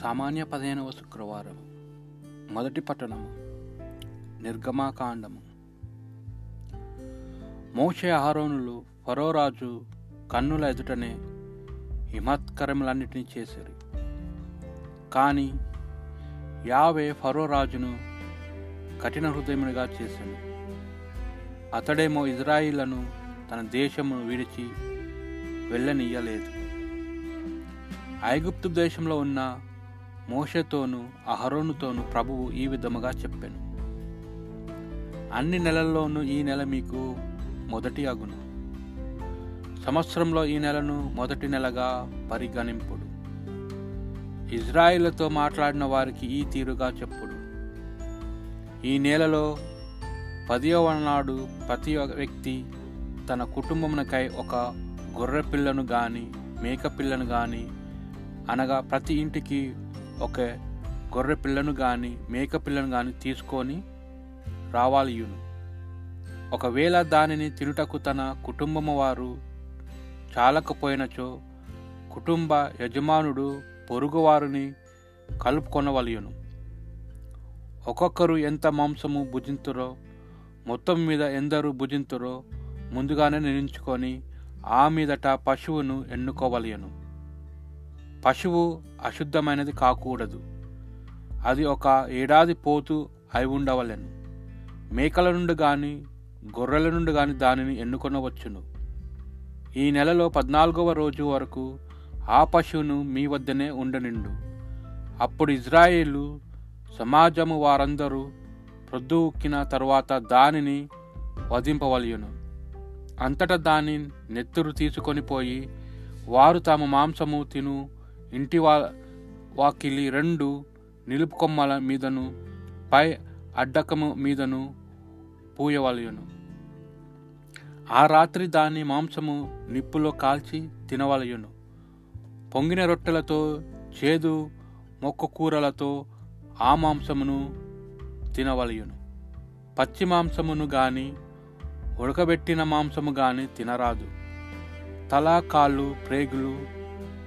సామాన్య పదిహేనవ శుక్రవారం మొదటి పట్టణము. నిర్గమాకాండము. మోషే ఆహారోనులు ఫరోరాజు కన్నుల ఎదుటనే హిమత్కరములన్నిటినీ చేశారు కానీ యావే ఫరోరాజును కఠిన హృదయమునిగా చేశాను అతడేమో ఇజ్రాయిలను తన దేశమును విడిచి వెళ్ళనీయలేదు ఐగుప్తు దేశంలో ఉన్న మోషతోను అహరోనుతోను ప్రభువు ఈ విధముగా చెప్పాను. అన్ని నెలల్లోనూ ఈ నెల మీకు మొదటి అగును. సంవత్సరంలో ఈ నెలను మొదటి నెలగా పరిగణింపుడు. ఇజ్రాయిల్తో మాట్లాడిన వారికి ఈ తీరుగా చెప్పుడు. ఈ నెలలో పదియవ నాడు ప్రతి వ్యక్తి తన కుటుంబమునకై ఒక గొర్రె పిల్లను కానీ మేక పిల్లను కానీ అనగా ప్రతి ఇంటికి ఒక గొర్రె పిల్లను కానీ మేక పిల్లను కానీ తీసుకొని రావాలియును ఒకవేళ దానిని తినుటకు తన కుటుంబము వారు చాలకపోయినచో కుటుంబ యజమానుడు పొరుగువారిని కలుపుకొనవలయును ఒక్కొక్కరు ఎంత మాంసము భుజింతురో మొత్తం మీద ఎందరు భుజింతురో ముందుగానే నిర్ణయించుకొని ఆ మీదట పశువును ఎన్నుకోవలయను పశువు అశుద్ధమైనది కాకూడదు. అది ఒక ఏడాది పోతు అయి ఉండవలెను. మేకల నుండి గాని గొర్రెల నుండి కానీ దానిని ఎన్నుకొనవచ్చును. ఈ నెలలో పద్నాలుగవ రోజు వరకు ఆ పశువును మీ వద్దనే ఉండనిండు. అప్పుడు ఇజ్రాయేలు సమాజము వారందరూ ప్రొద్దుకిన తరువాత దానిని వధింపవలయును. అంతటా దాని నెత్తురు తీసుకొని పోయి వారు తమ మాంసము తిను ఇంటి వా వాకిలి రెండు నిలుపుకొమ్మల మీదను పై అడ్డకము మీదను పూయవలయును. ఆ రాత్రి దాని మాంసము నిప్పులో కాల్చి తినవలయును. పొంగిన రొట్టెలతో చేదు మొక్క కూరలతో ఆ మాంసమును తినవలయును. పచ్చి మాంసమును గాని ఉడకబెట్టిన మాంసము గాని తినరాదు. తల కాళ్ళు ప్రేగులు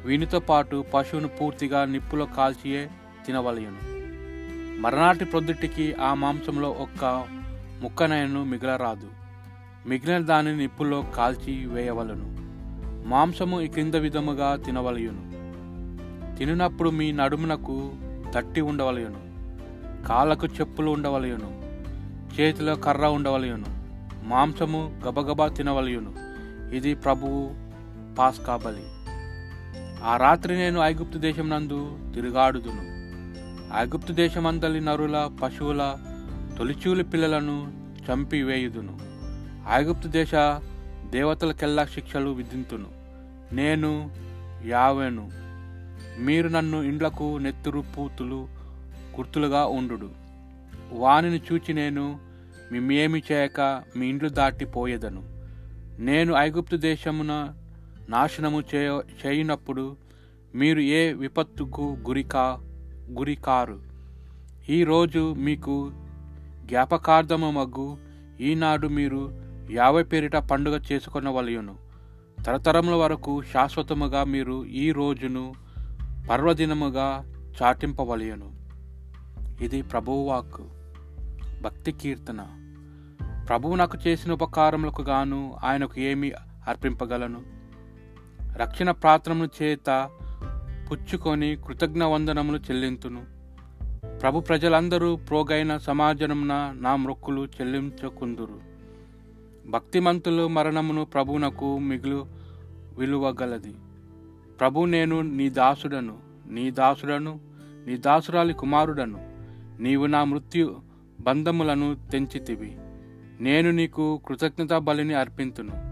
వీనితో పాటు పశువును పూర్తిగా నిప్పులో కాల్చియే తినవలయును. మరనాటి ప్రొద్దుటికి ఆ మాంసంలో ఒక్క ముక్కనైనను మిగలరాదు. మిగిలిన దానిని నిప్పులో కాల్చి వేయవలను. మాంసము ఈ క్రింద విధముగా తినవలయును. తినినప్పుడు మీ నడుమునకు తట్టి ఉండవలయును. కాళ్ళకు చెప్పులు ఉండవలయును. చేతిలో కర్ర ఉండవలయును. మాంసము గబగబా తినవలయును. ఇది ప్రభువు పాస్కాబలి బలి. ఆ రాత్రి నేను ఐగుప్తు దేశం నందు తిరుగాడుదును. ఐగుప్తు దేశమంతలి నరుల పశువుల తొలిచూలి పిల్లలను చంపి వేయుదును ఐగుప్తు దేశ దేవతలకెల్లా శిక్షలు విధింతును. నేను యావెను. మీరు నన్ను ఇండ్లకు నెత్తురు పూతులు గుర్తులుగా ఉండు వానిని చూచి నేను మేమేమి చేయక మీ ఇండ్లు దాటిపోయేదను. నేను ఐగుప్తు దేశమున నాశనము చేయ చేయనప్పుడు మీరు ఏ విపత్తుకు గురికా గురికారు? ఈరోజు మీకు జ్ఞాపకార్థము మగ్గు ఈనాడు మీరు యాభై పేరిట పండుగ చేసుకొనవలయును. తరతరముల వరకు శాశ్వతముగా మీరు ఈ రోజును పర్వదినముగా చాటింపవలయను. ఇది ప్రభువాక్ భక్తి కీర్తన. ప్రభువు నాకు చేసిన ఉపకారములకు గాను ఆయనకు ఏమి అర్పింపగలను? రక్షణ ప్రార్థనము చేత పుచ్చుకొని కృతజ్ఞ వందనములు చెల్లింతును. ప్రభు ప్రజలందరూ ప్రోగైన సమాజమున నా మొక్కులు చెల్లించకుందురు. భక్తిమంతులు మరణమును ప్రభునకు మిగులు విలువగలది. ప్రభు నేను నీ దాసుడను నీ దాసుడను నీ దాసురాలి కుమారుడను నీవు నా మృత్యు బంధములను తెంచితివి. నేను నీకు కృతజ్ఞత బలిని అర్పింతును.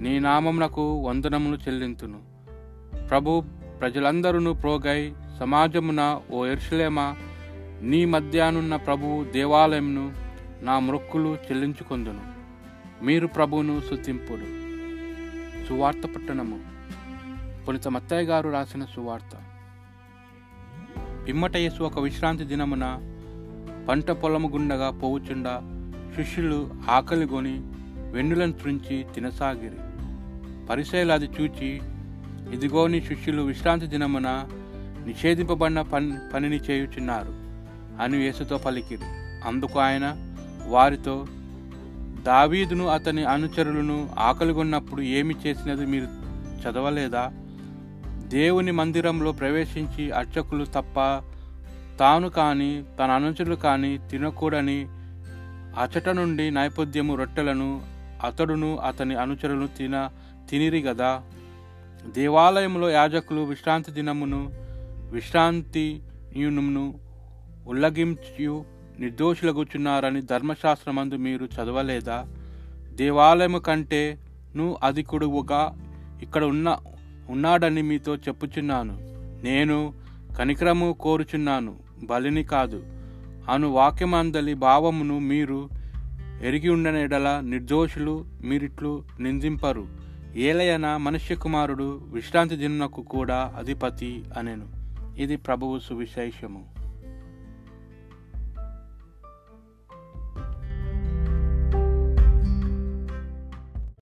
నీ నామమునకు వందనములు చెల్లింతును. ప్రభు ప్రజలందరూ ప్రోగై సమాజమున ఓ ఎర్షలేమ నీ మధ్యానున్న ప్రభువు దేవాలయంను నా మొక్కులు చెల్లించుకొందును. మీరు ప్రభువును సుతింపుడు సువార్త పట్టణము. పునిత మత్తయ్య గారు రాసిన సువార్త. పిమ్మట యేసు ఒక విశ్రాంతి దినమున పంట పొలము గుండగా పోవుచుండా శిష్యులు ఆకలిగొని వెన్నులను త్రుంచి తినసాగిరి. పరిశైలు అది చూచి ఇదిగోని శిష్యులు విశ్రాంతి దినమున నిషేధింపబడిన పని పనిని చేయుచున్నారు అని యేసుతో పలికిరు. అందుకు ఆయన వారితో దావీదును అతని అనుచరులను ఆకలిగొన్నప్పుడు ఏమి చేసినది మీరు చదవలేదా? దేవుని మందిరంలో ప్రవేశించి అర్చకులు తప్ప తాను కానీ తన అనుచరులు కానీ తినకూడని అచట నుండి నైపథ్యము రొట్టెలను అతడును అతని అనుచరులను తిన తినిరి గదా. దేవాలయంలో యాజకులు విశ్రాంతి దినమును విశ్రాంతి యునును నిర్దోషుల కూర్చున్నారని ధర్మశాస్త్రమందు మీరు చదవలేదా? దేవాలయము కంటే నువ్వు అధికుడుగా ఇక్కడ ఉన్న ఉన్నాడని మీతో చెప్పుచున్నాను. నేను కనికరము కోరుచున్నాను బలిని కాదు. అను వాక్యమందలి భావమును మీరు ఎరిగి ఉండని ఎడల నిర్దోషులు మీరిట్లు నిందింపరు. ఏలయన మనుష్య కుమారుడు విశ్రాంతి దినకు కూడా అధిపతి అనెను. ఇది ప్రభువు సువిశేషము.